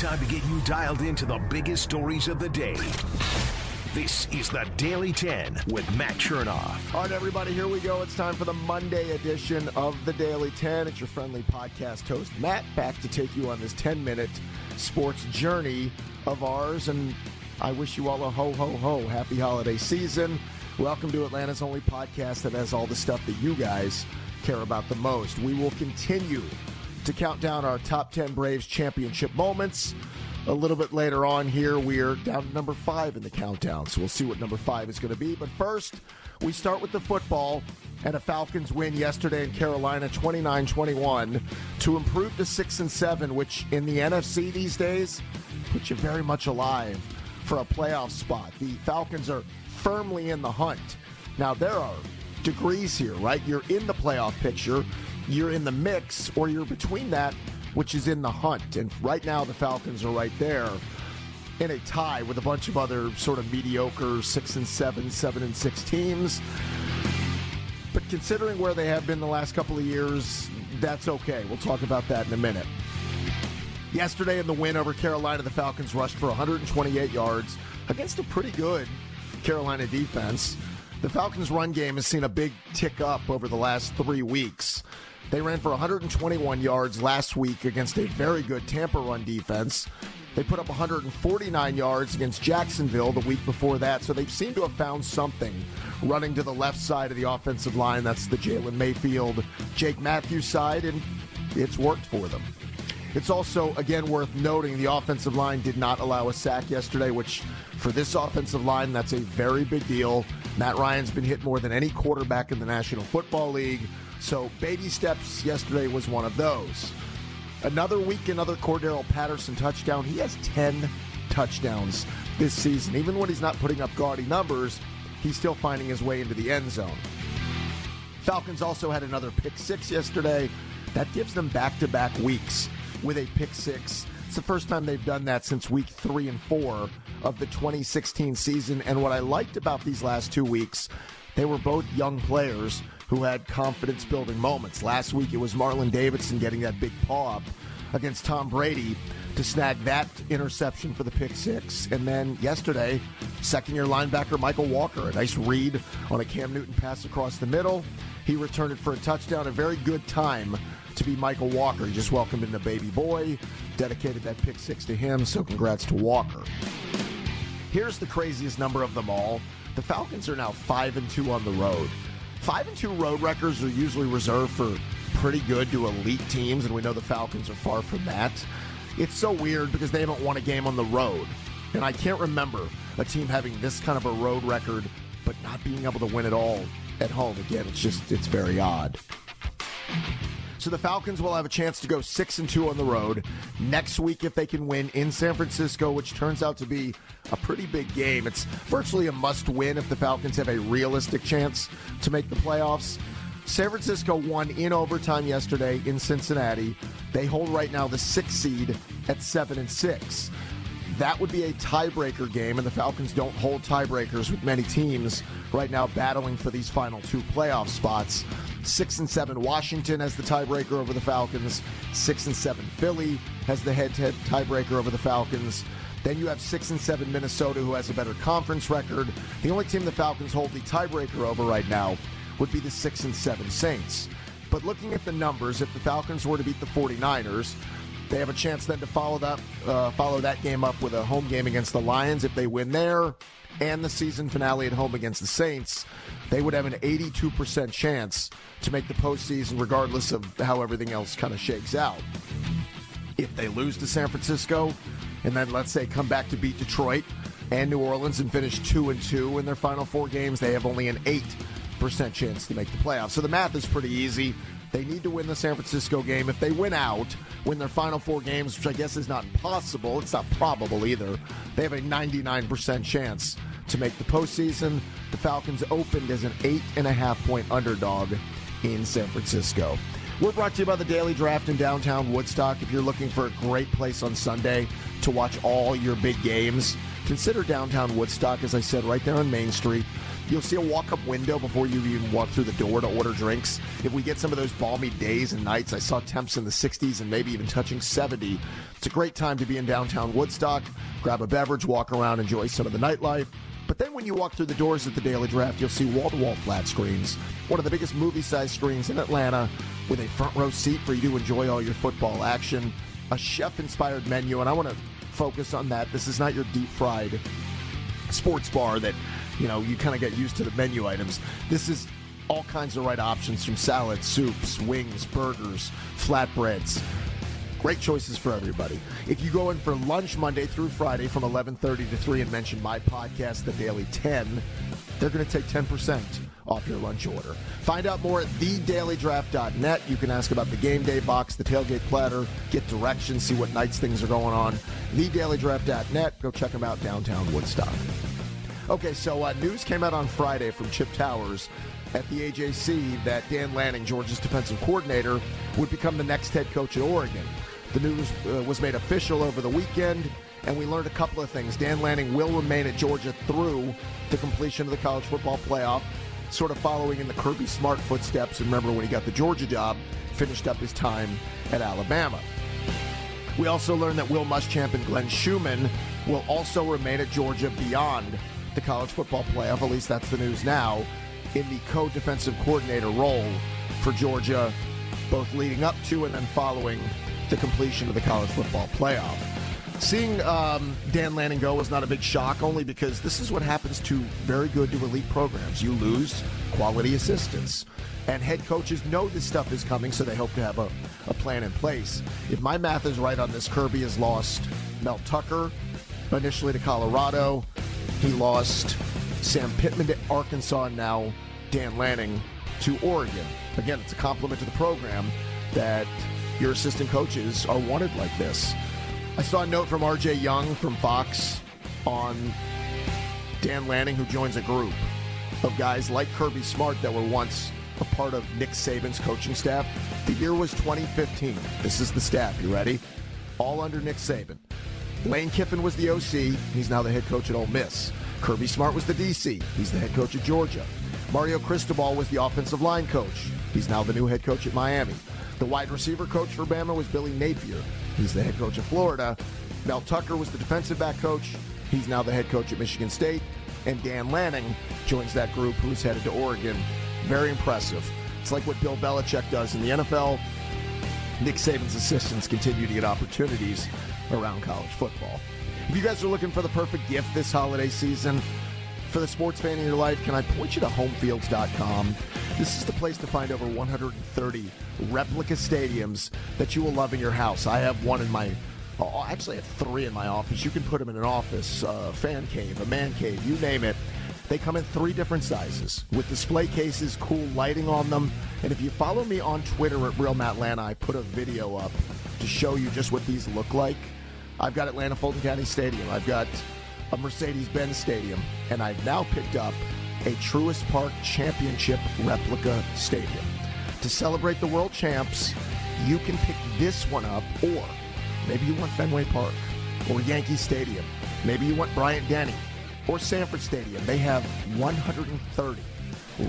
Time to get you dialed into the biggest stories of the day. This is the Daily 10 with Matt Chernoff. All right, everybody, here we go. It's time for the Monday edition of the Daily 10. It's your friendly podcast host, Matt, back to take you on this 10 minute sports journey of ours. And I wish you all a ho, ho, ho. Happy holiday season. Welcome to Atlanta's only podcast that has all the stuff that you guys care about the most. We will continue to count down our top 10 Braves championship moments. A little bit later on here, we're down to number five in the countdown. So we'll see what number five is going to be. But first, we start with the football and a Falcons win yesterday in Carolina 29 21 to improve to 6 and 7, which in the NFC these days puts you very much alive for a playoff spot. The Falcons are firmly in the hunt. Now, there are degrees here, right? You're in the playoff picture, you're in the mix, or you're between that, which is in the hunt. And right now, the Falcons are right there in a tie with a bunch of other sort of mediocre six and seven, seven and six teams. But considering where they have been the last couple of years, that's okay. We'll talk about that in a minute. Yesterday in the win over Carolina, the Falcons rushed for 128 yards against a pretty good Carolina defense. The Falcons' run game has seen a big tick up over the last three weeks. They ran for 121 yards last week against a very good Tampa run defense. They put up 149 yards against Jacksonville the week before that, so they seem to have found something running to the left side of the offensive line. That's the Jalen Mayfield, Jake Matthews side, and it's worked for them. It's also, again, worth noting the offensive line did not allow a sack yesterday, which for this offensive line, that's a very big deal. Matt Ryan's been hit more than any quarterback in the National Football League, so baby steps yesterday was one of those. Another week, another Cordarrelle Patterson touchdown. He has 10 touchdowns this season. Even when he's not putting up gaudy numbers, he's still finding his way into the end zone. Falcons also had another pick six yesterday. That gives them back to back weeks with a pick six. It's the first time they've done that since week three and four of the 2016 season. And what I liked about these last two weeks, they were both young players who had confidence building moments. Last week it was Marlon Davidson getting that big paw up against Tom Brady to snag that interception for the pick six. And then yesterday, second year linebacker Mykal Walker, a nice read on a Cam Newton pass across the middle. He returned it for a touchdown, a very good time to be Mykal Walker. He just welcomed in the baby boy, dedicated that pick six to him, so congrats to Walker. Here's the craziest number of them all. The Falcons are now 5 and 2 on the road. 5 and 2 road records are usually reserved for pretty good to elite teams and we know the Falcons are far from that. It's so weird because they haven't won a game on the road. And I can't remember a team having this kind of a road record but not being able to win it all at home. Again, it's just it's very odd. So the Falcons will have a chance to go six and two on the road next week if they can win in San Francisco, which turns out to be a pretty big game. It's virtually a must-win if the Falcons have a realistic chance to make the playoffs. San Francisco won in overtime yesterday in Cincinnati. They hold right now the sixth seed at seven and six. That would be a tiebreaker game, and the Falcons don't hold tiebreakers with many teams right now battling for these final two playoff spots. Six and seven Washington has the tiebreaker over the Falcons. Six and seven Philly has the head-to-head tiebreaker over the Falcons. Then you have six and seven Minnesota, who has a better conference record. The only team the Falcons hold the tiebreaker over right now would be the six and seven Saints. But looking at the numbers, if the Falcons were to beat the 49ers, they have a chance then to follow that uh, follow that game up with a home game against the Lions. If they win there, and the season finale at home against the Saints, they would have an 82% chance to make the postseason, regardless of how everything else kind of shakes out. If they lose to San Francisco, and then let's say come back to beat Detroit and New Orleans and finish two and two in their final four games, they have only an eight percent chance to make the playoffs. So the math is pretty easy. They need to win the San Francisco game. If they win out, win their final four games, which I guess is not possible, it's not probable either, they have a 99% chance to make the postseason. The Falcons opened as an eight and a half point underdog in San Francisco. We're brought to you by the Daily Draft in downtown Woodstock. If you're looking for a great place on Sunday to watch all your big games, consider downtown Woodstock, as I said, right there on Main Street. You'll see a walk up window before you even walk through the door to order drinks. If we get some of those balmy days and nights, I saw temps in the 60s and maybe even touching 70. It's a great time to be in downtown Woodstock. Grab a beverage, walk around, enjoy some of the nightlife. But then when you walk through the doors at the Daily Draft, you'll see wall to wall flat screens. One of the biggest movie sized screens in Atlanta with a front row seat for you to enjoy all your football action. A chef inspired menu, and I want to focus on that. This is not your deep fried sports bar that, you know, you kind of get used to the menu items. This is all kinds of right options from salads, soups, wings, burgers, flatbreads, Great choices for everybody. If you go in for lunch Monday through Friday from 11:30 to 3 and mention my podcast, The Daily 10, they're going to take 10% off your lunch order. Find out more at thedailydraft.net. You can ask about the game day box, the tailgate platter, get directions, see what nights things are going on. Thedailydraft.net. Go check them out downtown Woodstock. Okay, so uh, news came out on Friday from Chip Towers at the AJC that Dan Lanning, Georgia's defensive coordinator, would become the next head coach at Oregon. The news uh, was made official over the weekend, and we learned a couple of things. Dan Lanning will remain at Georgia through the completion of the college football playoff, sort of following in the Kirby Smart footsteps. And remember when he got the Georgia job, finished up his time at Alabama. We also learned that Will Muschamp and Glenn Schumann will also remain at Georgia beyond the college football playoff. At least that's the news now, in the co-defensive coordinator role for Georgia, both leading up to and then following the completion of the college football playoff. Seeing um, Dan Lanning go was not a big shock, only because this is what happens to very good to elite programs. You lose quality assistants. And head coaches know this stuff is coming, so they hope to have a, a plan in place. If my math is right on this, Kirby has lost Mel Tucker initially to Colorado. He lost Sam Pittman to Arkansas, now Dan Lanning to Oregon. Again, it's a compliment to the program that your assistant coaches are wanted like this. I saw a note from RJ Young from Fox on Dan Lanning, who joins a group of guys like Kirby Smart that were once a part of Nick Saban's coaching staff. The year was 2015. This is the staff. You ready? All under Nick Saban. Lane Kiffin was the OC. He's now the head coach at Ole Miss. Kirby Smart was the DC. He's the head coach at Georgia. Mario Cristobal was the offensive line coach. He's now the new head coach at Miami. The wide receiver coach for Bama was Billy Napier. He's the head coach of Florida. Mel Tucker was the defensive back coach. He's now the head coach at Michigan State. And Dan Lanning joins that group who's headed to Oregon. Very impressive. It's like what Bill Belichick does in the NFL. Nick Saban's assistants continue to get opportunities around college football. If you guys are looking for the perfect gift this holiday season, for the sports fan in your life, can I point you to homefields.com? This is the place to find over 130 replica stadiums that you will love in your house. I have one in my Oh, actually, I have three in my office. You can put them in an office, uh, fan cave, a man cave, you name it. They come in three different sizes with display cases, cool lighting on them. And if you follow me on Twitter at Real Matt Lana, I put a video up to show you just what these look like. I've got Atlanta Fulton County Stadium. I've got a Mercedes-Benz Stadium, and I've now picked up a Truist Park Championship replica stadium. To celebrate the world champs, you can pick this one up, or maybe you want Fenway Park, or Yankee Stadium. Maybe you want Bryant Denny, or Sanford Stadium. They have 130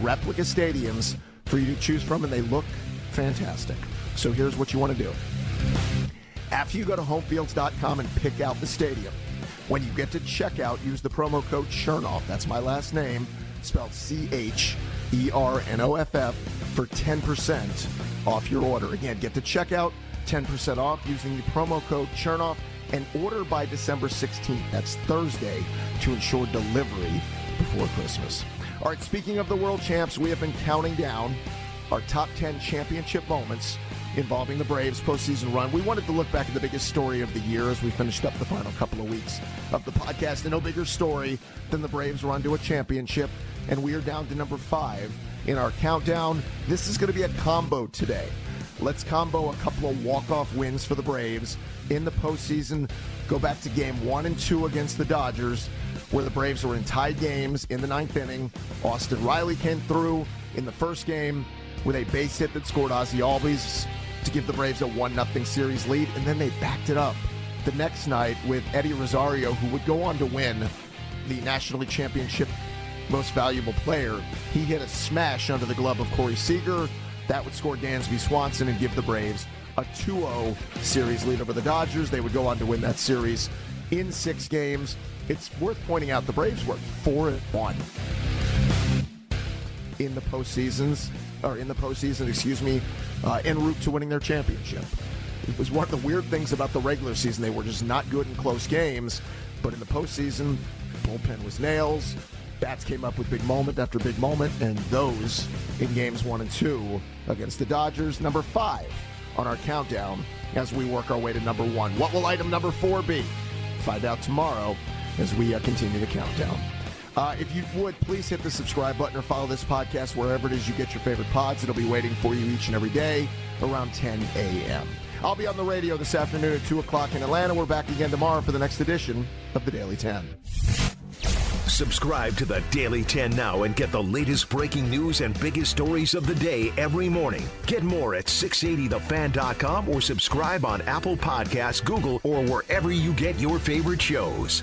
replica stadiums for you to choose from, and they look fantastic. So here's what you want to do. After you go to homefields.com and pick out the stadium, when you get to checkout, use the promo code Chernoff. That's my last name, spelled C H E R N O F F, for 10% off your order. Again, get to checkout, 10% off using the promo code Chernoff, and order by December 16th. That's Thursday to ensure delivery before Christmas. All right, speaking of the world champs, we have been counting down our top 10 championship moments involving the Braves postseason run. We wanted to look back at the biggest story of the year as we finished up the final couple of weeks of the podcast. And no bigger story than the Braves run to a championship, and we are down to number five in our countdown. This is going to be a combo today. Let's combo a couple of walk-off wins for the Braves in the postseason. Go back to game one and two against the Dodgers, where the Braves were in tied games in the ninth inning. Austin Riley came through in the first game with a base hit that scored Ozzie Albies to give the Braves a 1 0 series lead, and then they backed it up the next night with Eddie Rosario, who would go on to win the National League Championship Most Valuable Player. He hit a smash under the glove of Corey Seager. That would score Dansby Swanson and give the Braves a 2 0 series lead over the Dodgers. They would go on to win that series in six games. It's worth pointing out the Braves were 4 1 in the postseasons, or in the postseason, excuse me, uh, en route to winning their championship. It was one of the weird things about the regular season. They were just not good in close games, but in the postseason, bullpen was nails. Bats came up with big moment after big moment, and those in games one and two against the Dodgers. Number five on our countdown as we work our way to number one. What will item number four be? Find out tomorrow as we uh, continue the countdown. Uh, if you would, please hit the subscribe button or follow this podcast wherever it is you get your favorite pods. It'll be waiting for you each and every day around 10 a.m. I'll be on the radio this afternoon at 2 o'clock in Atlanta. We're back again tomorrow for the next edition of the Daily 10. Subscribe to the Daily 10 now and get the latest breaking news and biggest stories of the day every morning. Get more at 680thefan.com or subscribe on Apple Podcasts, Google, or wherever you get your favorite shows.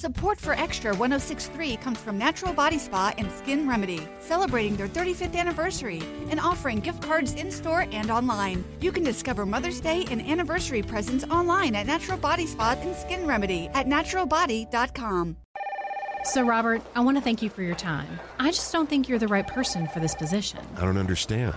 Support for Extra 1063 comes from Natural Body Spa and Skin Remedy, celebrating their 35th anniversary and offering gift cards in store and online. You can discover Mother's Day and anniversary presents online at Natural Body Spa and Skin Remedy at naturalbody.com. So, Robert, I want to thank you for your time. I just don't think you're the right person for this position. I don't understand.